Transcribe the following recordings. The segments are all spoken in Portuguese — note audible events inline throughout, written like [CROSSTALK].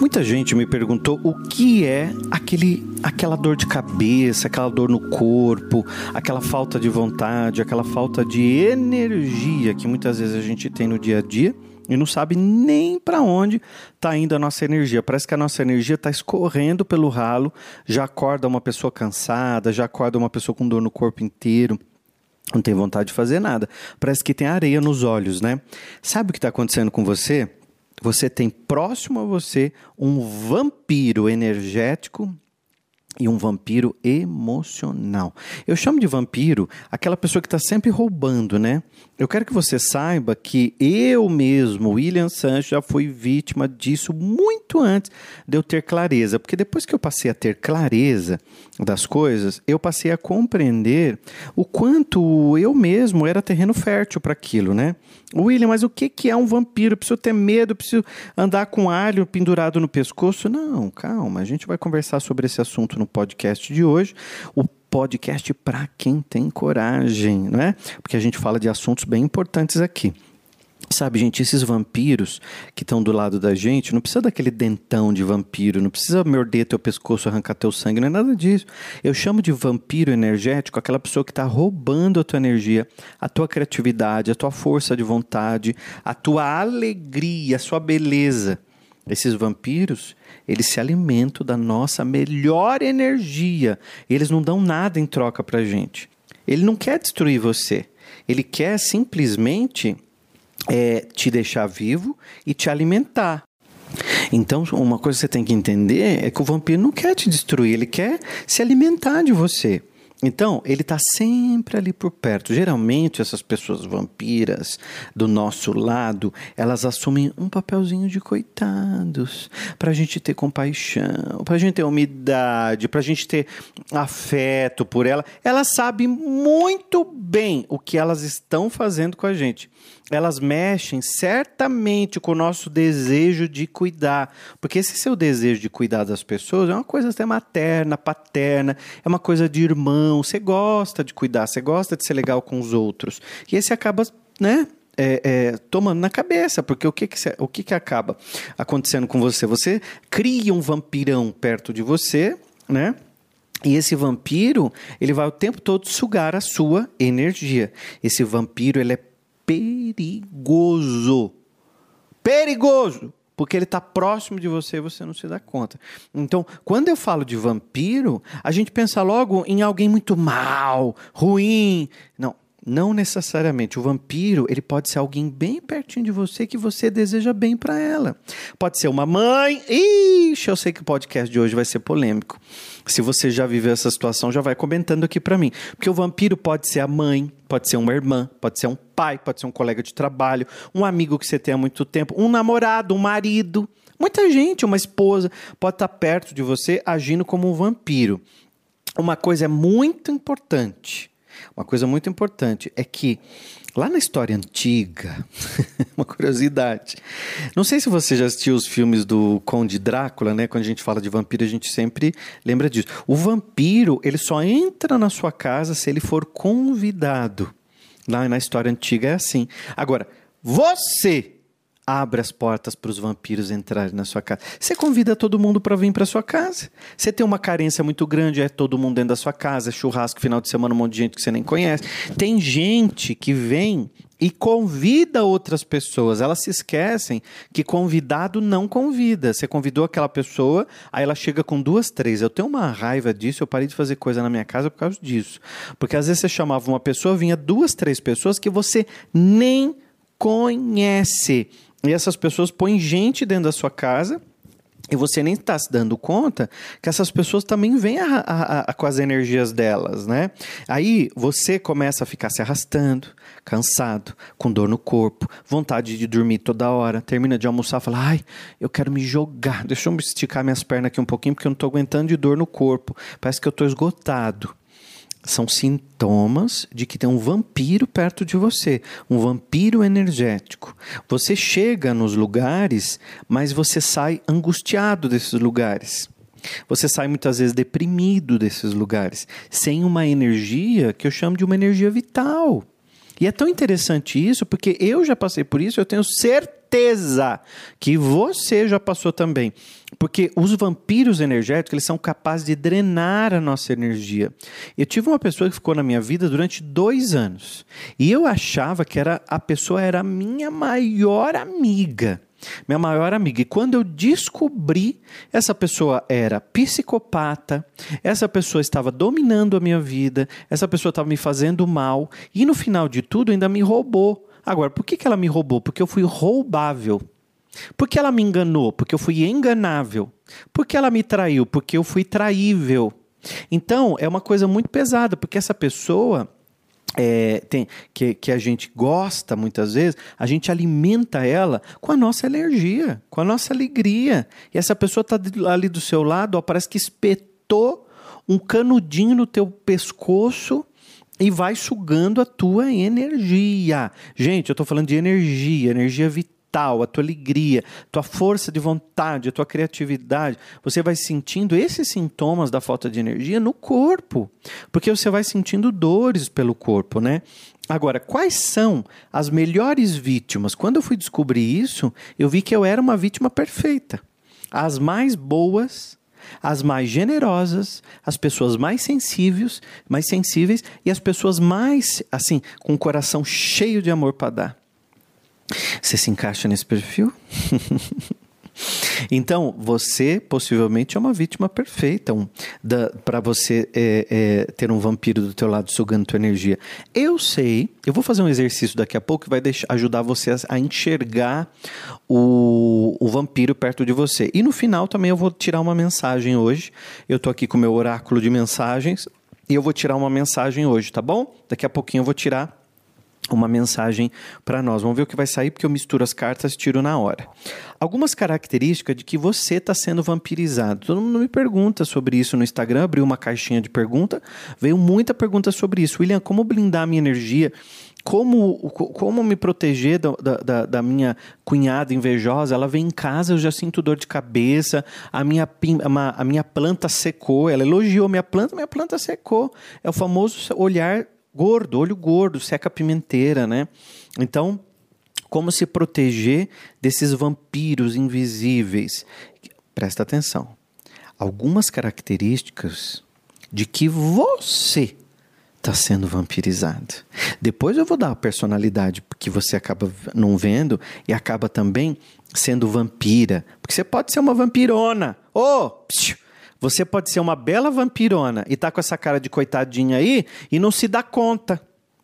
Muita gente me perguntou o que é aquele, aquela dor de cabeça, aquela dor no corpo, aquela falta de vontade, aquela falta de energia que muitas vezes a gente tem no dia a dia e não sabe nem para onde está indo a nossa energia. Parece que a nossa energia está escorrendo pelo ralo, já acorda uma pessoa cansada, já acorda uma pessoa com dor no corpo inteiro. Não tem vontade de fazer nada. Parece que tem areia nos olhos, né? Sabe o que está acontecendo com você? Você tem próximo a você um vampiro energético e um vampiro emocional. Eu chamo de vampiro aquela pessoa que está sempre roubando, né? Eu quero que você saiba que eu mesmo, William Sancho, já fui vítima disso muito antes de eu ter clareza. Porque depois que eu passei a ter clareza das coisas, eu passei a compreender o quanto eu mesmo era terreno fértil para aquilo, né? William, mas o que é um vampiro? Eu preciso ter medo, preciso andar com alho pendurado no pescoço? Não, calma, a gente vai conversar sobre esse assunto no podcast de hoje. O podcast para quem tem coragem, não é? Porque a gente fala de assuntos bem importantes aqui. Sabe, gente, esses vampiros que estão do lado da gente, não precisa daquele dentão de vampiro, não precisa morder teu pescoço, arrancar teu sangue, não é nada disso. Eu chamo de vampiro energético aquela pessoa que está roubando a tua energia, a tua criatividade, a tua força de vontade, a tua alegria, a sua beleza. Esses vampiros, eles se alimentam da nossa melhor energia. Eles não dão nada em troca para gente. Ele não quer destruir você. Ele quer simplesmente é, te deixar vivo e te alimentar. Então, uma coisa que você tem que entender é que o vampiro não quer te destruir, ele quer se alimentar de você. Então, ele está sempre ali por perto. Geralmente, essas pessoas vampiras do nosso lado, elas assumem um papelzinho de coitados, para a gente ter compaixão, para a gente ter umidade, para a gente ter afeto por ela. Elas sabem muito bem o que elas estão fazendo com a gente elas mexem certamente com o nosso desejo de cuidar. Porque esse seu desejo de cuidar das pessoas é uma coisa até materna, paterna, é uma coisa de irmão. Você gosta de cuidar, você gosta de ser legal com os outros. E esse acaba, né? É, é, tomando na cabeça, porque o que que, o que que acaba acontecendo com você? Você cria um vampirão perto de você, né? E esse vampiro, ele vai o tempo todo sugar a sua energia. Esse vampiro, ele é perigoso. Perigoso! Porque ele está próximo de você e você não se dá conta. Então, quando eu falo de vampiro, a gente pensa logo em alguém muito mal, ruim. Não, não necessariamente. O vampiro, ele pode ser alguém bem pertinho de você que você deseja bem para ela. Pode ser uma mãe. Ixi, eu sei que o podcast de hoje vai ser polêmico. Se você já viveu essa situação, já vai comentando aqui para mim. Porque o vampiro pode ser a mãe, pode ser uma irmã, pode ser um pai, pode ser um colega de trabalho, um amigo que você tem há muito tempo, um namorado, um marido. Muita gente, uma esposa, pode estar perto de você agindo como um vampiro. Uma coisa muito importante. Uma coisa muito importante é que Lá na história antiga, [LAUGHS] uma curiosidade. Não sei se você já assistiu os filmes do Conde Drácula, né? Quando a gente fala de vampiro, a gente sempre lembra disso. O vampiro, ele só entra na sua casa se ele for convidado. Lá na história antiga é assim. Agora, você abre as portas para os vampiros entrarem na sua casa. Você convida todo mundo para vir para sua casa. Você tem uma carência muito grande, é todo mundo dentro da sua casa, é churrasco final de semana, um monte de gente que você nem conhece. Tem gente que vem e convida outras pessoas. Elas se esquecem que convidado não convida. Você convidou aquela pessoa, aí ela chega com duas, três. Eu tenho uma raiva disso, eu parei de fazer coisa na minha casa por causa disso. Porque às vezes você chamava uma pessoa, vinha duas, três pessoas que você nem conhece. E essas pessoas põem gente dentro da sua casa e você nem está se dando conta que essas pessoas também vêm a, a, a, com as energias delas, né? Aí você começa a ficar se arrastando, cansado, com dor no corpo, vontade de dormir toda hora, termina de almoçar, fala, ai, eu quero me jogar, deixa eu esticar minhas pernas aqui um pouquinho porque eu não estou aguentando de dor no corpo, parece que eu estou esgotado são sintomas de que tem um vampiro perto de você, um vampiro energético. Você chega nos lugares, mas você sai angustiado desses lugares. Você sai muitas vezes deprimido desses lugares, sem uma energia que eu chamo de uma energia vital. E é tão interessante isso, porque eu já passei por isso, eu tenho certeza que você já passou também Porque os vampiros energéticos, eles são capazes de drenar a nossa energia. Eu tive uma pessoa que ficou na minha vida durante dois anos. E eu achava que era, a pessoa era a minha maior amiga minha maior amiga. E quando eu descobri, essa pessoa era psicopata, essa pessoa estava dominando a minha vida, essa pessoa estava me fazendo mal e no final de tudo ainda me roubou. Agora, por que, que ela me roubou? Porque eu fui roubável. Por que ela me enganou? Porque eu fui enganável. Por que ela me traiu? Porque eu fui traível. Então, é uma coisa muito pesada, porque essa pessoa é, tem, que, que a gente gosta muitas vezes, a gente alimenta ela com a nossa energia, com a nossa alegria. E essa pessoa está ali do seu lado, ó, parece que espetou um canudinho no teu pescoço e vai sugando a tua energia. Gente, eu estou falando de energia, energia vital a tua alegria, tua força de vontade, a tua criatividade, você vai sentindo esses sintomas da falta de energia no corpo, porque você vai sentindo dores pelo corpo, né? Agora, quais são as melhores vítimas? Quando eu fui descobrir isso, eu vi que eu era uma vítima perfeita. As mais boas, as mais generosas, as pessoas mais sensíveis, mais sensíveis e as pessoas mais assim, com o coração cheio de amor para dar. Você se encaixa nesse perfil? [LAUGHS] Então, você possivelmente é uma vítima perfeita um, para você é, é, ter um vampiro do teu lado sugando tua energia. Eu sei, eu vou fazer um exercício daqui a pouco que vai deixar, ajudar você a, a enxergar o, o, vampiro perto de você. E no final também eu vou tirar uma mensagem hoje. Eu estou aqui com o meu oráculo de mensagens e eu vou tirar uma mensagem hoje, tá bom? Daqui a pouquinho eu vou tirar uma mensagem para nós. Vamos ver o que vai sair, porque eu misturo as cartas e tiro na hora. Algumas características de que você está sendo vampirizado. Todo mundo me pergunta sobre isso no Instagram, abriu uma caixinha de pergunta, veio muita pergunta sobre isso. William, como blindar a minha energia? Como, como me proteger da, da, da, minha cunhada invejosa? Ela vem em casa, eu já sinto dor de cabeça, a minha, a minha planta secou. Ela elogiou minha planta, minha planta secou. É o famoso olhar gordo, olho gordo, seca pimenteira, né? Então, como se proteger desses vampiros invisíveis? Presta atenção. Algumas características de que você está sendo vampirizado. Depois eu vou dar a personalidade que você acaba não vendo e acaba também sendo vampira. Porque você pode ser uma vampirona. Ô, oh, você pode ser uma bela vampirona e tá com essa cara de coitadinha aí e não se dá conta.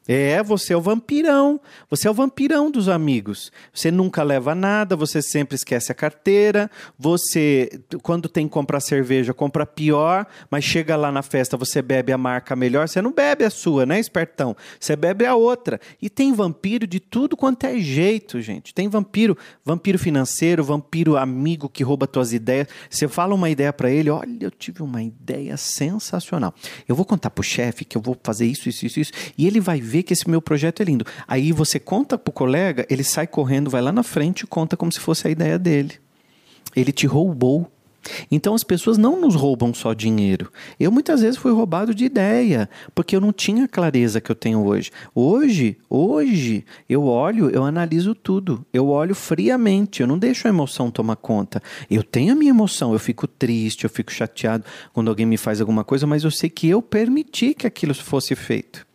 É, você é o vampirão. Você é o vampirão dos amigos. Você nunca leva nada, você sempre esquece a carteira. Você, quando tem que comprar cerveja, compra pior, mas chega lá na festa, você bebe a marca melhor. Você não bebe a sua, né, espertão? Você bebe a outra. E tem vampiro de tudo quanto é jeito, gente. Tem vampiro, vampiro financeiro, vampiro amigo que rouba tuas ideias. Você fala uma ideia para ele, olha, eu tive uma ideia sensacional. Eu vou contar pro chefe que eu vou fazer isso, isso, isso, isso. E ele vai ver que esse meu projeto é lindo. Aí você conta pro colega, ele sai correndo, vai lá na frente e conta como se fosse a ideia dele. Ele te roubou. Então as pessoas não nos roubam só dinheiro. Eu muitas vezes fui roubado de ideia, porque eu não tinha a clareza que eu tenho hoje. Hoje, hoje, eu olho, eu analiso tudo. Eu olho friamente, eu não deixo a emoção tomar conta. Eu tenho a minha emoção, eu fico triste, eu fico chateado quando alguém me faz alguma coisa, mas eu sei que eu permiti que aquilo fosse feito.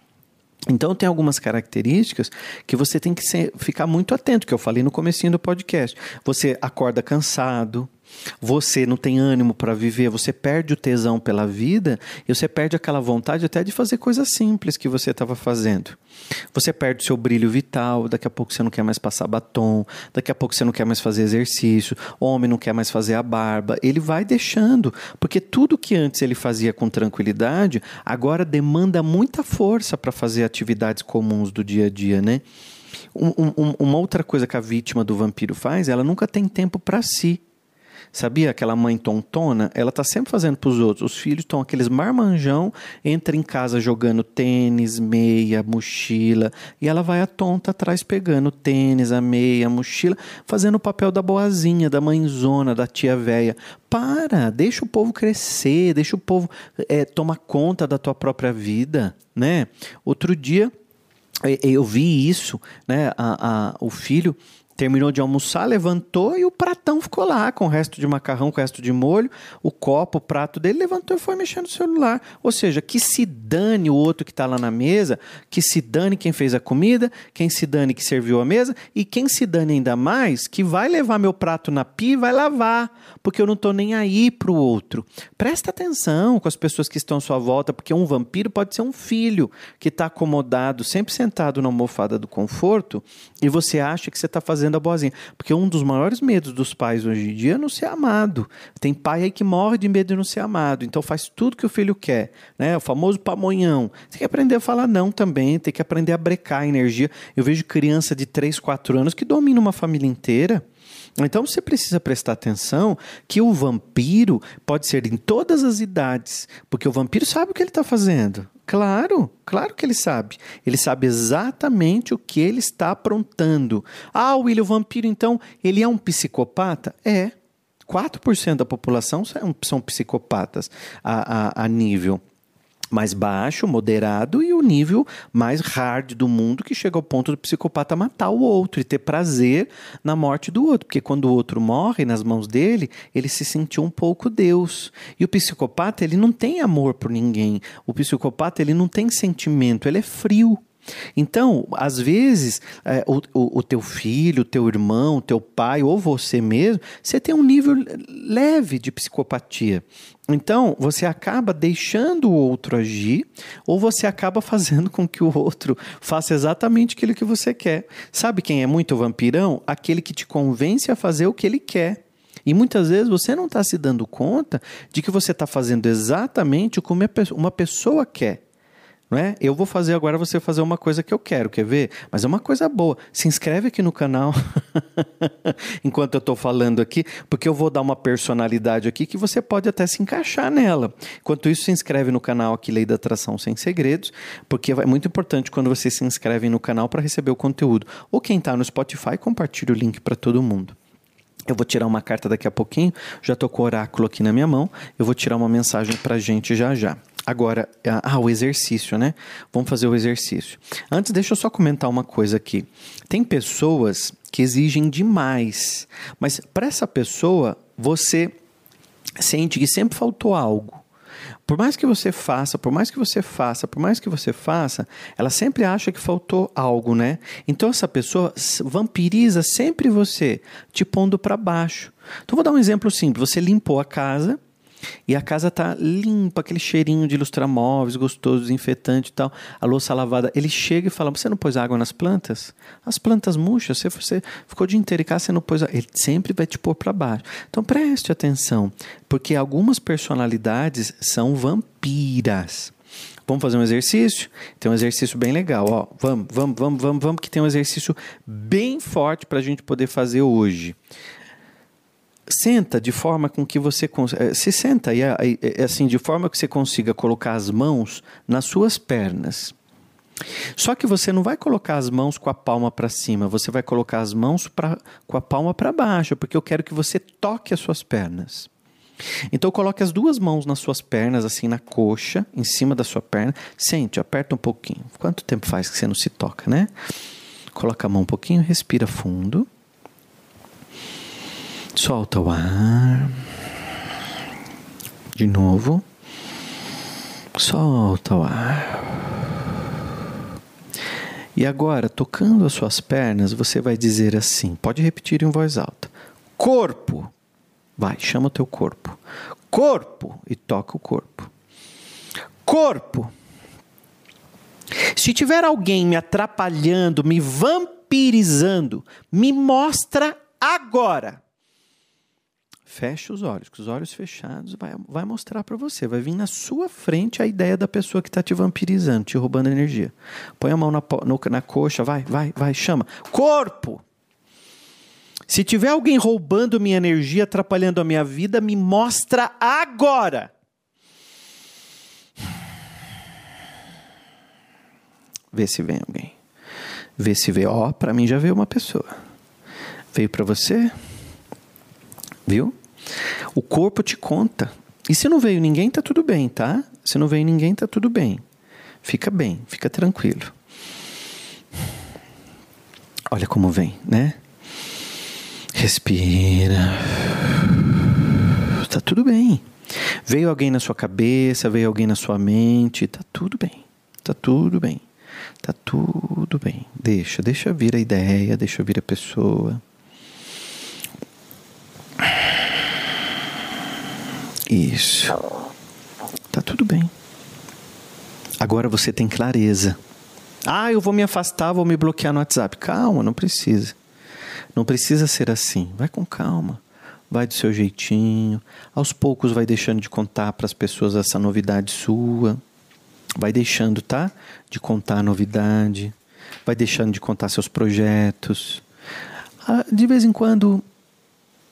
Então tem algumas características que você tem que ser, ficar muito atento, que eu falei no comecinho do podcast. Você acorda cansado, você não tem ânimo para viver, você perde o tesão pela vida e você perde aquela vontade até de fazer coisas simples que você estava fazendo. Você perde o seu brilho vital, daqui a pouco você não quer mais passar batom, daqui a pouco você não quer mais fazer exercício, o homem não quer mais fazer a barba. Ele vai deixando, porque tudo que antes ele fazia com tranquilidade, agora demanda muita força para fazer atividades comuns do dia a dia, né? Um, um, uma outra coisa que a vítima do vampiro faz, ela nunca tem tempo para si. Sabia aquela mãe tontona? Ela tá sempre fazendo para os outros. Os filhos estão aqueles marmanjão, entra em casa jogando tênis, meia, mochila, e ela vai a tonta atrás pegando tênis, a meia, a mochila, fazendo o papel da boazinha, da mãezona, da tia véia. Para, deixa o povo crescer, deixa o povo é, tomar conta da tua própria vida, né? Outro dia eu vi isso, né? A, a, o filho Terminou de almoçar, levantou e o pratão ficou lá, com o resto de macarrão, com o resto de molho, o copo, o prato dele, levantou e foi mexendo no celular. Ou seja, que se dane o outro que está lá na mesa, que se dane quem fez a comida, quem se dane que serviu a mesa, e quem se dane ainda mais, que vai levar meu prato na pia e vai lavar, porque eu não estou nem aí para o outro. Presta atenção com as pessoas que estão à sua volta, porque um vampiro pode ser um filho que está acomodado, sempre sentado na almofada do conforto, e você acha que você está fazendo a boazinha. Porque um dos maiores medos dos pais hoje em dia é não ser amado. Tem pai aí que morre de medo de não ser amado, então faz tudo que o filho quer, né? O famoso pamonhão. Tem que aprender a falar não também, tem que aprender a brecar a energia. Eu vejo criança de 3, 4 anos que domina uma família inteira. Então você precisa prestar atenção que o vampiro pode ser em todas as idades, porque o vampiro sabe o que ele está fazendo. Claro, claro que ele sabe. Ele sabe exatamente o que ele está aprontando. Ah, William, o vampiro, então, ele é um psicopata? É. 4% da população são, são psicopatas a, a, a nível mais baixo, moderado e o nível mais hard do mundo que chega ao ponto do psicopata matar o outro e ter prazer na morte do outro, porque quando o outro morre nas mãos dele, ele se sentiu um pouco Deus. E o psicopata, ele não tem amor por ninguém. O psicopata, ele não tem sentimento, ele é frio. Então, às vezes, é, o, o, o, teu filho, o teu irmão, o teu pai ou você mesmo, você tem um nível leve de psicopatia. Então, você acaba deixando o outro agir ou você acaba [LAUGHS] fazendo com que o outro faça exatamente aquilo que você quer. Sabe quem é muito vampirão? Aquele que te convence a fazer o que ele quer. E muitas vezes você não está se dando conta de que você está fazendo exatamente o que uma pessoa quer. Não é? Eu vou fazer agora você fazer uma coisa que eu quero, quer ver? Mas é uma coisa boa. Se inscreve aqui no canal [LAUGHS] enquanto eu estou falando aqui, porque eu vou dar uma personalidade aqui que você pode até se encaixar nela. Enquanto isso, se inscreve no canal aqui Lei da Atração Sem Segredos, porque é muito importante quando você se inscreve no canal para receber o conteúdo. Ou quem está no Spotify, compartilhe o link para todo mundo. Eu vou tirar uma carta daqui a pouquinho, já estou com o oráculo aqui na minha mão, eu vou tirar uma mensagem para gente já já. Agora, ah, o exercício, né? Vamos fazer o exercício. Antes, deixa eu só comentar uma coisa aqui. Tem pessoas que exigem demais, mas para essa pessoa, você sente que sempre faltou algo. Por mais que você faça, por mais que você faça, por mais que você faça, ela sempre acha que faltou algo, né? Então essa pessoa vampiriza sempre você, te pondo para baixo. Então vou dar um exemplo simples. Você limpou a casa, e a casa tá limpa, aquele cheirinho de ilustramóveis, gostoso, desinfetante e tal, a louça lavada. Ele chega e fala: Você não pôs água nas plantas? As plantas murchas, você, você ficou o dia inteiro em casa, você não pôs água. Ele sempre vai te pôr para baixo. Então preste atenção, porque algumas personalidades são vampiras. Vamos fazer um exercício? Tem um exercício bem legal, ó. Vamos, vamos, vamos, vamos, vamos, que tem um exercício bem forte para a gente poder fazer hoje senta de forma com que você eh, se senta e assim de forma que você consiga colocar as mãos nas suas pernas. Só que você não vai colocar as mãos com a palma para cima, você vai colocar as mãos pra, com a palma para baixo, porque eu quero que você toque as suas pernas. Então coloque as duas mãos nas suas pernas, assim na coxa, em cima da sua perna. Sente, aperta um pouquinho. Quanto tempo faz que você não se toca, né? Coloca a mão um pouquinho, respira fundo. Solta o ar. De novo. Solta o ar. E agora, tocando as suas pernas, você vai dizer assim: pode repetir em voz alta. Corpo. Vai, chama o teu corpo. Corpo. E toca o corpo. Corpo. Se tiver alguém me atrapalhando, me vampirizando, me mostra agora. Feche os olhos, com os olhos fechados, vai, vai mostrar para você, vai vir na sua frente a ideia da pessoa que está te vampirizando, te roubando energia. Põe a mão na, no, na coxa, vai, vai, vai, chama. Corpo! Se tiver alguém roubando minha energia, atrapalhando a minha vida, me mostra agora. Vê se vem alguém. Vê se vê. Ó, oh, para mim já veio uma pessoa. Veio para você? Viu? O corpo te conta. E se não veio ninguém, tá tudo bem, tá? Se não veio ninguém, tá tudo bem. Fica bem, fica tranquilo. Olha como vem, né? Respira. Tá tudo bem. Veio alguém na sua cabeça, veio alguém na sua mente, tá tudo bem. Tá tudo bem. Tá tudo bem. Deixa, deixa vir a ideia, deixa vir a pessoa. Isso. Tá tudo bem. Agora você tem clareza. Ah, eu vou me afastar, vou me bloquear no WhatsApp. Calma, não precisa. Não precisa ser assim. Vai com calma. Vai do seu jeitinho. Aos poucos vai deixando de contar para as pessoas essa novidade sua. Vai deixando, tá? De contar a novidade. Vai deixando de contar seus projetos. Ah, de vez em quando,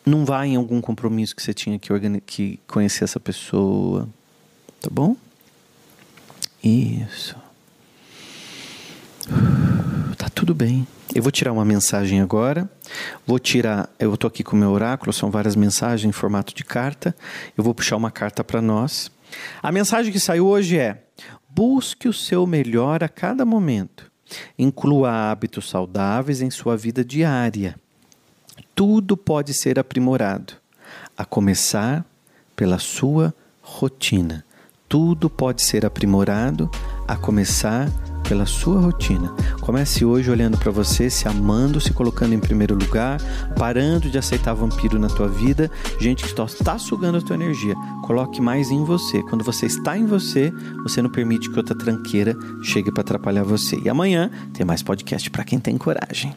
não vai em algum compromisso que você tinha que, que conhecer essa pessoa. Tá bom? Isso. Tá tudo bem. Eu vou tirar uma mensagem agora. Vou tirar. Eu estou aqui com o meu oráculo, são várias mensagens em formato de carta. Eu vou puxar uma carta para nós. A mensagem que saiu hoje é: busque o seu melhor a cada momento. Inclua hábitos saudáveis em sua vida diária. Tudo pode ser aprimorado, a começar pela sua rotina. Tudo pode ser aprimorado, a começar pela sua rotina. Comece hoje olhando para você, se amando, se colocando em primeiro lugar, parando de aceitar vampiro na tua vida, gente que está sugando a tua energia. Coloque mais em você. Quando você está em você, você não permite que outra tranqueira chegue para atrapalhar você. E amanhã tem mais podcast para quem tem coragem.